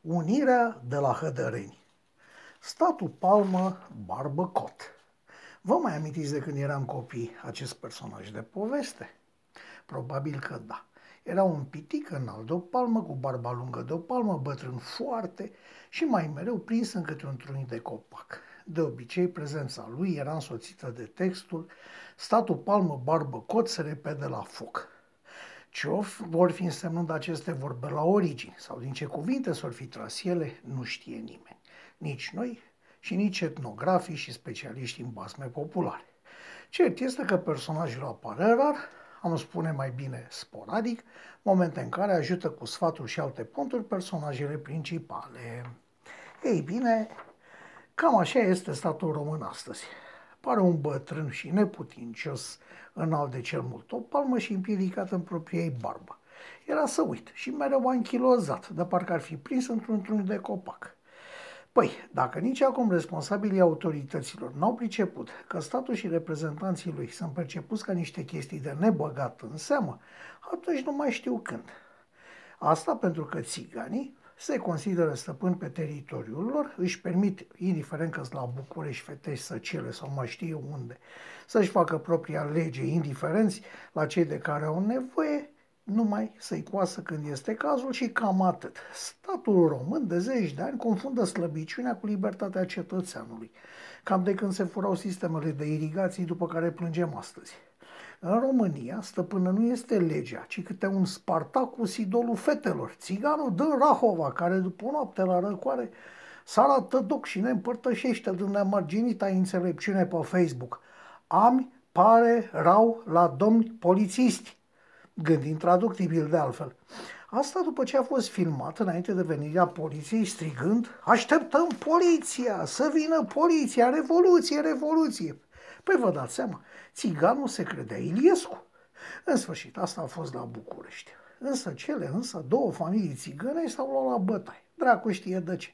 Unirea de la Hădăreni Statul Palmă Barbăcot Vă mai amintiți de când eram copii acest personaj de poveste? Probabil că da. Era un pitic înalt de o palmă, cu barba lungă de o palmă, bătrân foarte și mai mereu prins în câte un trunchi de copac. De obicei, prezența lui era însoțită de textul Statul palmă barbă cot se repede la foc. Ce vor fi însemnând aceste vorbe la origini sau din ce cuvinte s-or fi tras ele, nu știe nimeni. Nici noi și nici etnografii și specialiști în basme populare. Cert este că personajul apare rar, am spune mai bine sporadic, momente în care ajută cu sfaturi și alte punturi personajele principale. Ei bine, cam așa este statul român astăzi. Pare un bătrân și neputincios, înalt de cel mult o palmă și împiedicat în propria ei barbă. Era să uit și mereu anchilozat, de parcă ar fi prins într-un trunchi de copac. Păi, dacă nici acum responsabilii autorităților n-au priceput că statul și reprezentanții lui sunt percepuți ca niște chestii de nebăgat în seamă, atunci nu mai știu când. Asta pentru că țiganii se consideră stăpâni pe teritoriul lor, își permit, indiferent că la București, Fetești, Săcile sau mai știu unde, să-și facă propria lege, indiferenți la cei de care au nevoie, numai să-i coasă când este cazul și cam atât. Statul român de zeci de ani confundă slăbiciunea cu libertatea cetățeanului, cam de când se furau sistemele de irigații după care plângem astăzi. În România, stăpână nu este legea, ci câte un Spartacus idolul fetelor, țiganul dă Rahova, care după o noapte la răcoare s arată doc și ne împărtășește din nemarginita înțelepciune pe Facebook. Ami pare rau la domni polițiști, gândind traductibil de altfel. Asta după ce a fost filmat înainte de venirea poliției strigând Așteptăm poliția, să vină poliția, revoluție, revoluție. Păi vă dați seama, țiganul se credea Iliescu. În sfârșit, asta a fost la București. Însă cele însă două familii țigăne s-au luat la bătaie. Dracu știe de ce.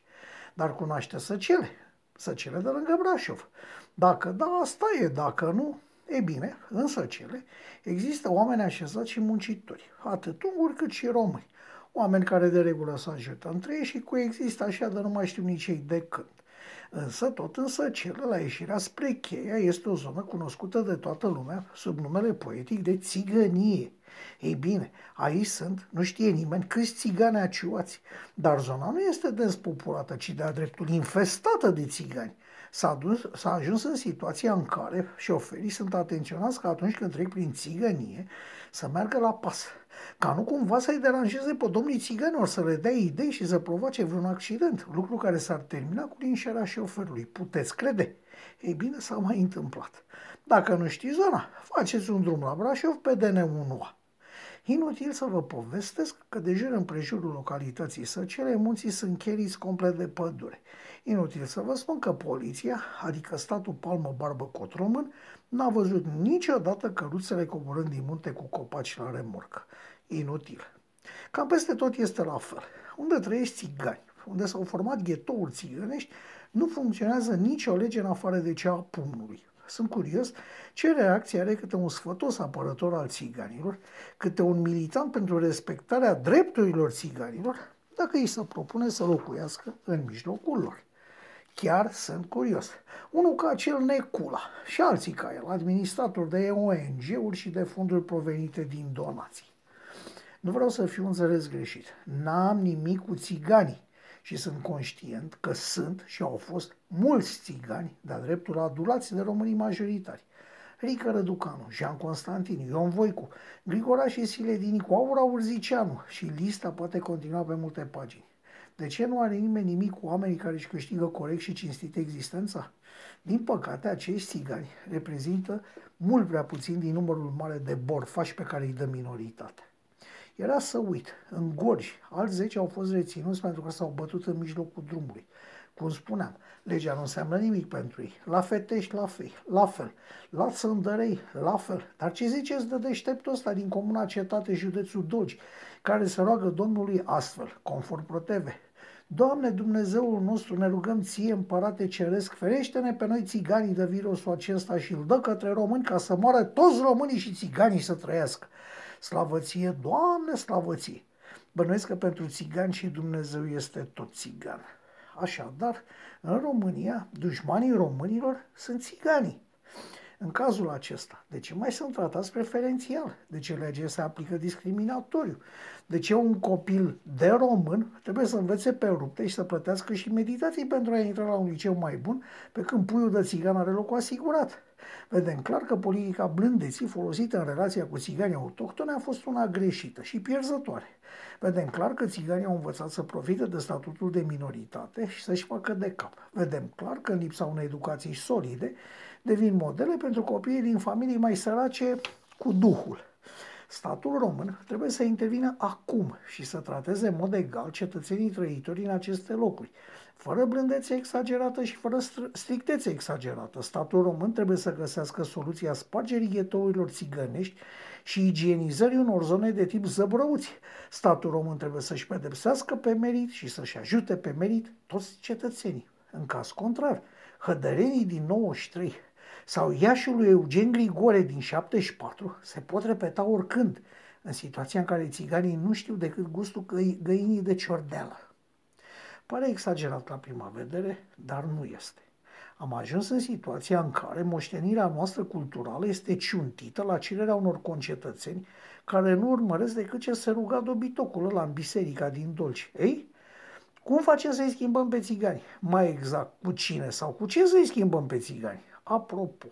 Dar cunoaște Săcele. Săcele de lângă Brașov. Dacă da, asta e. Dacă nu, e bine, însă cele există oameni așezați și muncitori, atât unguri cât și români. Oameni care de regulă se ajută între ei și coexistă așa, dar nu mai știu nici ei de când. Însă, tot însă, cel la ieșirea spre cheia este o zonă cunoscută de toată lumea sub numele poetic de țigănie. Ei bine, aici sunt, nu știe nimeni, câți țigani aciuați, dar zona nu este dens populată, ci de-a dreptul infestată de țigani. S-a, dus, s-a ajuns în situația în care șoferii sunt atenționați că atunci când trec prin țigănie să meargă la pas, ca nu cumva să-i deranjeze pe domnii țigănilor, să le dea idei și să provoace vreun accident, lucru care s-ar termina cu linșarea șoferului. Puteți crede? Ei bine, s-a mai întâmplat. Dacă nu știți zona, faceți un drum la Brașov pe DN1A. Inutil să vă povestesc că de jur împrejurul localității Săcele, munții sunt cheriți complet de pădure. Inutil să vă spun că poliția, adică statul Palmă Barbă Cot Român, n-a văzut niciodată căruțele coborând din munte cu copaci la remorcă. Inutil. Cam peste tot este la fel. Unde trăiesc țigani, unde s-au format ghetouri țigănești, nu funcționează nicio lege în afară de cea a pumnului. Sunt curios ce reacție are câte un sfătos apărător al țiganilor, câte un militant pentru respectarea drepturilor țiganilor, dacă îi se propune să locuiască în mijlocul lor. Chiar sunt curios. Unul ca acel Necula și alții ca el, administratori de ONG-uri și de fonduri provenite din donații. Nu vreau să fiu înțeles greșit. N-am nimic cu țiganii și sunt conștient că sunt și au fost mulți țigani de-a dreptul adulați de românii majoritari. Rică Răducanu, Jean Constantin, Ion Voicu, Grigoraș și Siledinicu, Aura Urziceanu și lista poate continua pe multe pagini. De ce nu are nimeni nimic cu oamenii care își câștigă corect și cinstit existența? Din păcate, acești țigani reprezintă mult prea puțin din numărul mare de borfași pe care îi dă minoritate. Era să uit, în Gorj, alți 10 au fost reținuți pentru că s-au bătut în mijlocul drumului. Cum spuneam, legea nu înseamnă nimic pentru ei. La Fetești, la fel, la fel. La Sândărei, la fel. Dar ce ziceți de deșteptul ăsta din comuna Cetate, județul Dogi, care se roagă Domnului astfel, conform ProTV? Doamne Dumnezeul nostru, ne rugăm ție, împărate ceresc, ferește-ne pe noi țiganii de virusul acesta și îl dă către români ca să moară toți românii și țiganii să trăiască. Slavăție, Doamne, slavăție! Bănuiesc că pentru țigani și Dumnezeu este tot țigan. Așadar, în România, dușmanii românilor sunt țiganii. În cazul acesta, de ce mai sunt tratați preferențial? De ce legea se aplică discriminatoriu? De ce un copil de român trebuie să învețe pe rupte și să plătească și meditații pentru a intra la un liceu mai bun, pe când puiul de țigan are locul asigurat? Vedem clar că politica blândeții folosită în relația cu țiganii autohtone a fost una greșită și pierzătoare. Vedem clar că țiganii au învățat să profite de statutul de minoritate și să-și facă de cap. Vedem clar că în lipsa unei educații solide devin modele pentru copiii din familii mai sărace cu duhul. Statul român trebuie să intervină acum și să trateze în mod egal cetățenii trăitori în aceste locuri, fără blândețe exagerată și fără strictețe exagerată. Statul român trebuie să găsească soluția spargerii ghetourilor țigănești și igienizării unor zone de tip zăbrăuți. Statul român trebuie să-și pedepsească pe merit și să-și ajute pe merit toți cetățenii. În caz contrar, hădărenii din 93 sau Iașul lui Eugen Grigore din 74 se pot repeta oricând, în situația în care țiganii nu știu decât gustul găi- găinii de ciordeală. Pare exagerat la prima vedere, dar nu este. Am ajuns în situația în care moștenirea noastră culturală este ciuntită la cererea unor concetățeni care nu urmăresc decât ce se ruga dobitocul ăla în biserica din Dolci. Ei, cum facem să-i schimbăm pe țigani? Mai exact, cu cine sau cu ce să-i schimbăm pe țigani? Apropo,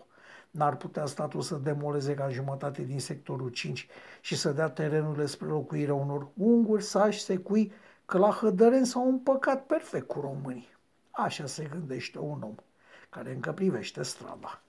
n-ar putea statul să demoleze ca jumătate din sectorul 5 și să dea terenurile spre locuirea unor unguri, sași, secui, că la Hădăreni s-au împăcat perfect cu românii. Așa se gândește un om care încă privește strada.